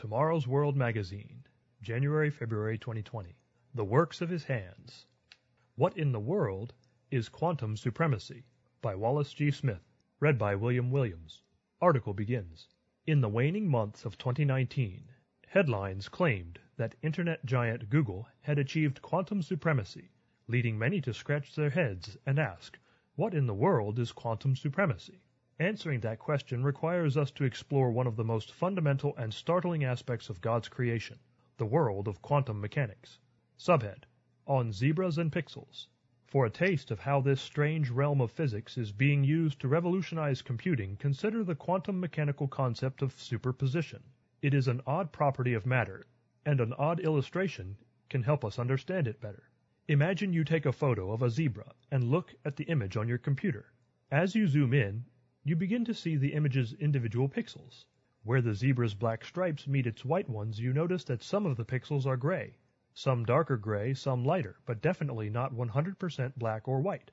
Tomorrow's World Magazine, January February 2020. The Works of His Hands. What in the World is Quantum Supremacy? By Wallace G. Smith. Read by William Williams. Article begins. In the waning months of 2019, headlines claimed that Internet giant Google had achieved quantum supremacy, leading many to scratch their heads and ask, what in the world is quantum supremacy? Answering that question requires us to explore one of the most fundamental and startling aspects of God's creation, the world of quantum mechanics. Subhead On Zebras and Pixels. For a taste of how this strange realm of physics is being used to revolutionize computing, consider the quantum mechanical concept of superposition. It is an odd property of matter, and an odd illustration can help us understand it better. Imagine you take a photo of a zebra and look at the image on your computer. As you zoom in, you begin to see the image's individual pixels. Where the zebra's black stripes meet its white ones, you notice that some of the pixels are gray, some darker gray, some lighter, but definitely not 100% black or white.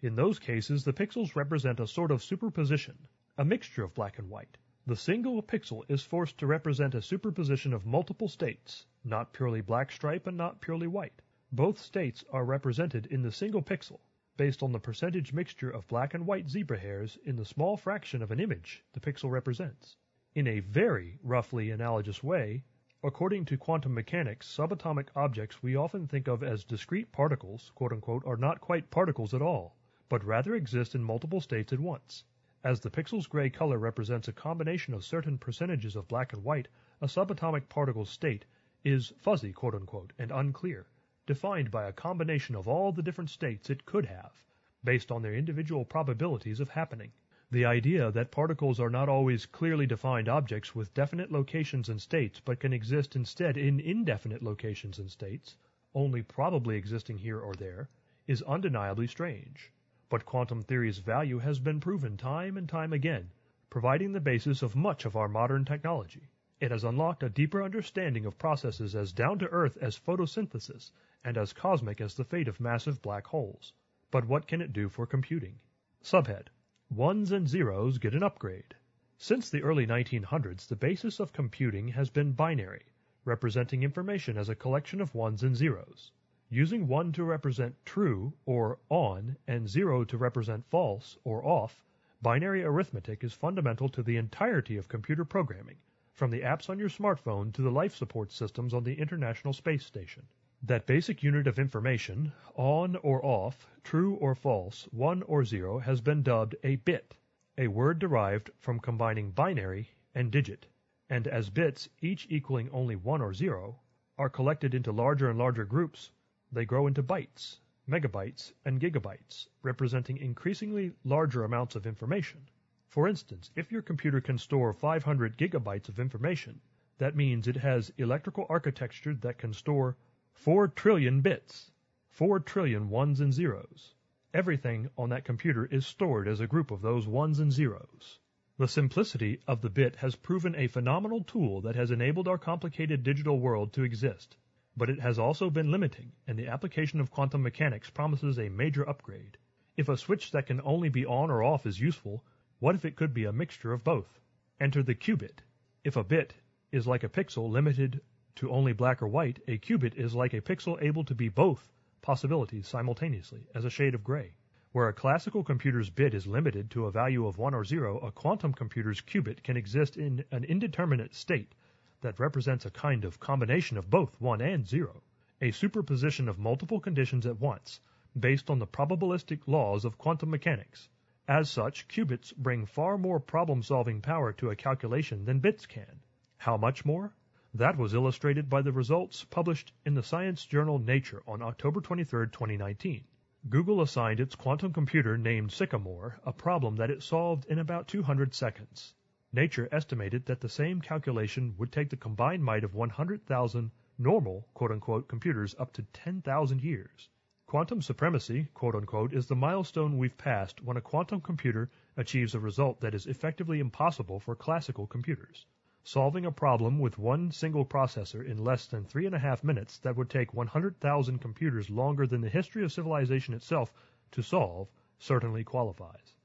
In those cases, the pixels represent a sort of superposition, a mixture of black and white. The single pixel is forced to represent a superposition of multiple states, not purely black stripe and not purely white. Both states are represented in the single pixel, based on the percentage mixture of black and white zebra hairs in the small fraction of an image the pixel represents. In a very roughly analogous way, according to quantum mechanics, subatomic objects we often think of as discrete particles, quote unquote, are not quite particles at all, but rather exist in multiple states at once. As the pixel's gray color represents a combination of certain percentages of black and white, a subatomic particle's state is fuzzy, quote unquote, and unclear defined by a combination of all the different states it could have, based on their individual probabilities of happening. The idea that particles are not always clearly defined objects with definite locations and states, but can exist instead in indefinite locations and states, only probably existing here or there, is undeniably strange. But quantum theory's value has been proven time and time again, providing the basis of much of our modern technology. It has unlocked a deeper understanding of processes as down to earth as photosynthesis and as cosmic as the fate of massive black holes. But what can it do for computing? Subhead Ones and zeros get an upgrade. Since the early 1900s, the basis of computing has been binary, representing information as a collection of ones and zeros. Using 1 to represent true or on and 0 to represent false or off, binary arithmetic is fundamental to the entirety of computer programming from the apps on your smartphone to the life support systems on the International Space Station. That basic unit of information, on or off, true or false, one or zero, has been dubbed a bit, a word derived from combining binary and digit. And as bits, each equaling only one or zero, are collected into larger and larger groups, they grow into bytes, megabytes, and gigabytes, representing increasingly larger amounts of information. For instance, if your computer can store 500 gigabytes of information, that means it has electrical architecture that can store 4 trillion bits, 4 trillion ones and zeros. Everything on that computer is stored as a group of those ones and zeros. The simplicity of the bit has proven a phenomenal tool that has enabled our complicated digital world to exist. But it has also been limiting, and the application of quantum mechanics promises a major upgrade. If a switch that can only be on or off is useful, what if it could be a mixture of both? Enter the qubit. If a bit is like a pixel limited to only black or white, a qubit is like a pixel able to be both possibilities simultaneously, as a shade of gray. Where a classical computer's bit is limited to a value of 1 or 0, a quantum computer's qubit can exist in an indeterminate state that represents a kind of combination of both 1 and 0, a superposition of multiple conditions at once, based on the probabilistic laws of quantum mechanics. As such, qubits bring far more problem-solving power to a calculation than bits can. How much more? That was illustrated by the results published in the science journal Nature on October 23, 2019. Google assigned its quantum computer named Sycamore a problem that it solved in about 200 seconds. Nature estimated that the same calculation would take the combined might of 100,000 normal quote-unquote computers up to 10,000 years. Quantum supremacy, quote unquote, is the milestone we've passed when a quantum computer achieves a result that is effectively impossible for classical computers. Solving a problem with one single processor in less than three and a half minutes that would take 100,000 computers longer than the history of civilization itself to solve certainly qualifies.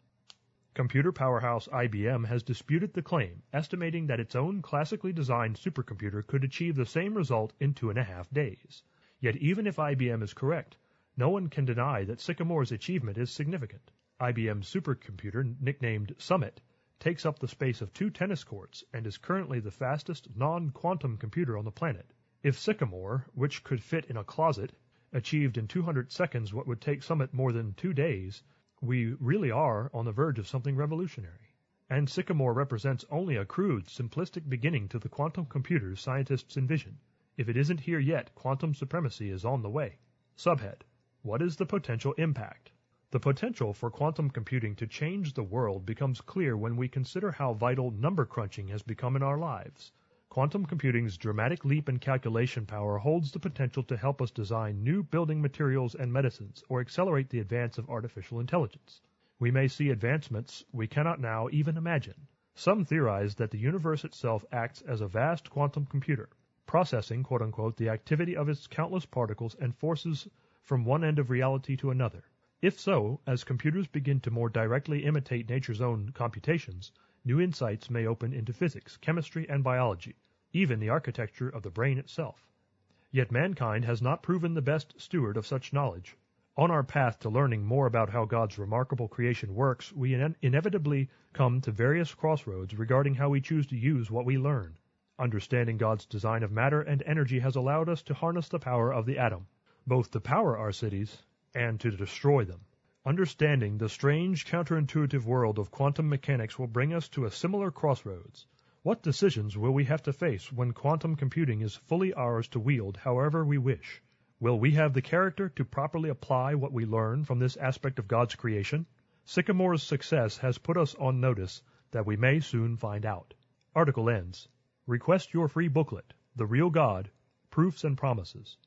Computer powerhouse IBM has disputed the claim, estimating that its own classically designed supercomputer could achieve the same result in two and a half days. Yet even if IBM is correct, no one can deny that Sycamore's achievement is significant. IBM's supercomputer, nicknamed Summit, takes up the space of two tennis courts and is currently the fastest non-quantum computer on the planet. If Sycamore, which could fit in a closet, achieved in 200 seconds what would take Summit more than two days, we really are on the verge of something revolutionary. And Sycamore represents only a crude, simplistic beginning to the quantum computers scientists envision. If it isn't here yet, quantum supremacy is on the way. Subhead What is the potential impact? The potential for quantum computing to change the world becomes clear when we consider how vital number crunching has become in our lives. Quantum computing's dramatic leap in calculation power holds the potential to help us design new building materials and medicines or accelerate the advance of artificial intelligence. We may see advancements we cannot now even imagine. Some theorize that the universe itself acts as a vast quantum computer, processing, quote unquote, the activity of its countless particles and forces from one end of reality to another. If so, as computers begin to more directly imitate nature's own computations, new insights may open into physics, chemistry, and biology, even the architecture of the brain itself. Yet mankind has not proven the best steward of such knowledge. On our path to learning more about how God's remarkable creation works, we ine- inevitably come to various crossroads regarding how we choose to use what we learn. Understanding God's design of matter and energy has allowed us to harness the power of the atom, both to power our cities and to destroy them. Understanding the strange counterintuitive world of quantum mechanics will bring us to a similar crossroads. What decisions will we have to face when quantum computing is fully ours to wield however we wish? Will we have the character to properly apply what we learn from this aspect of God's creation? Sycamore's success has put us on notice that we may soon find out. Article ends. Request your free booklet, The Real God, Proofs and Promises.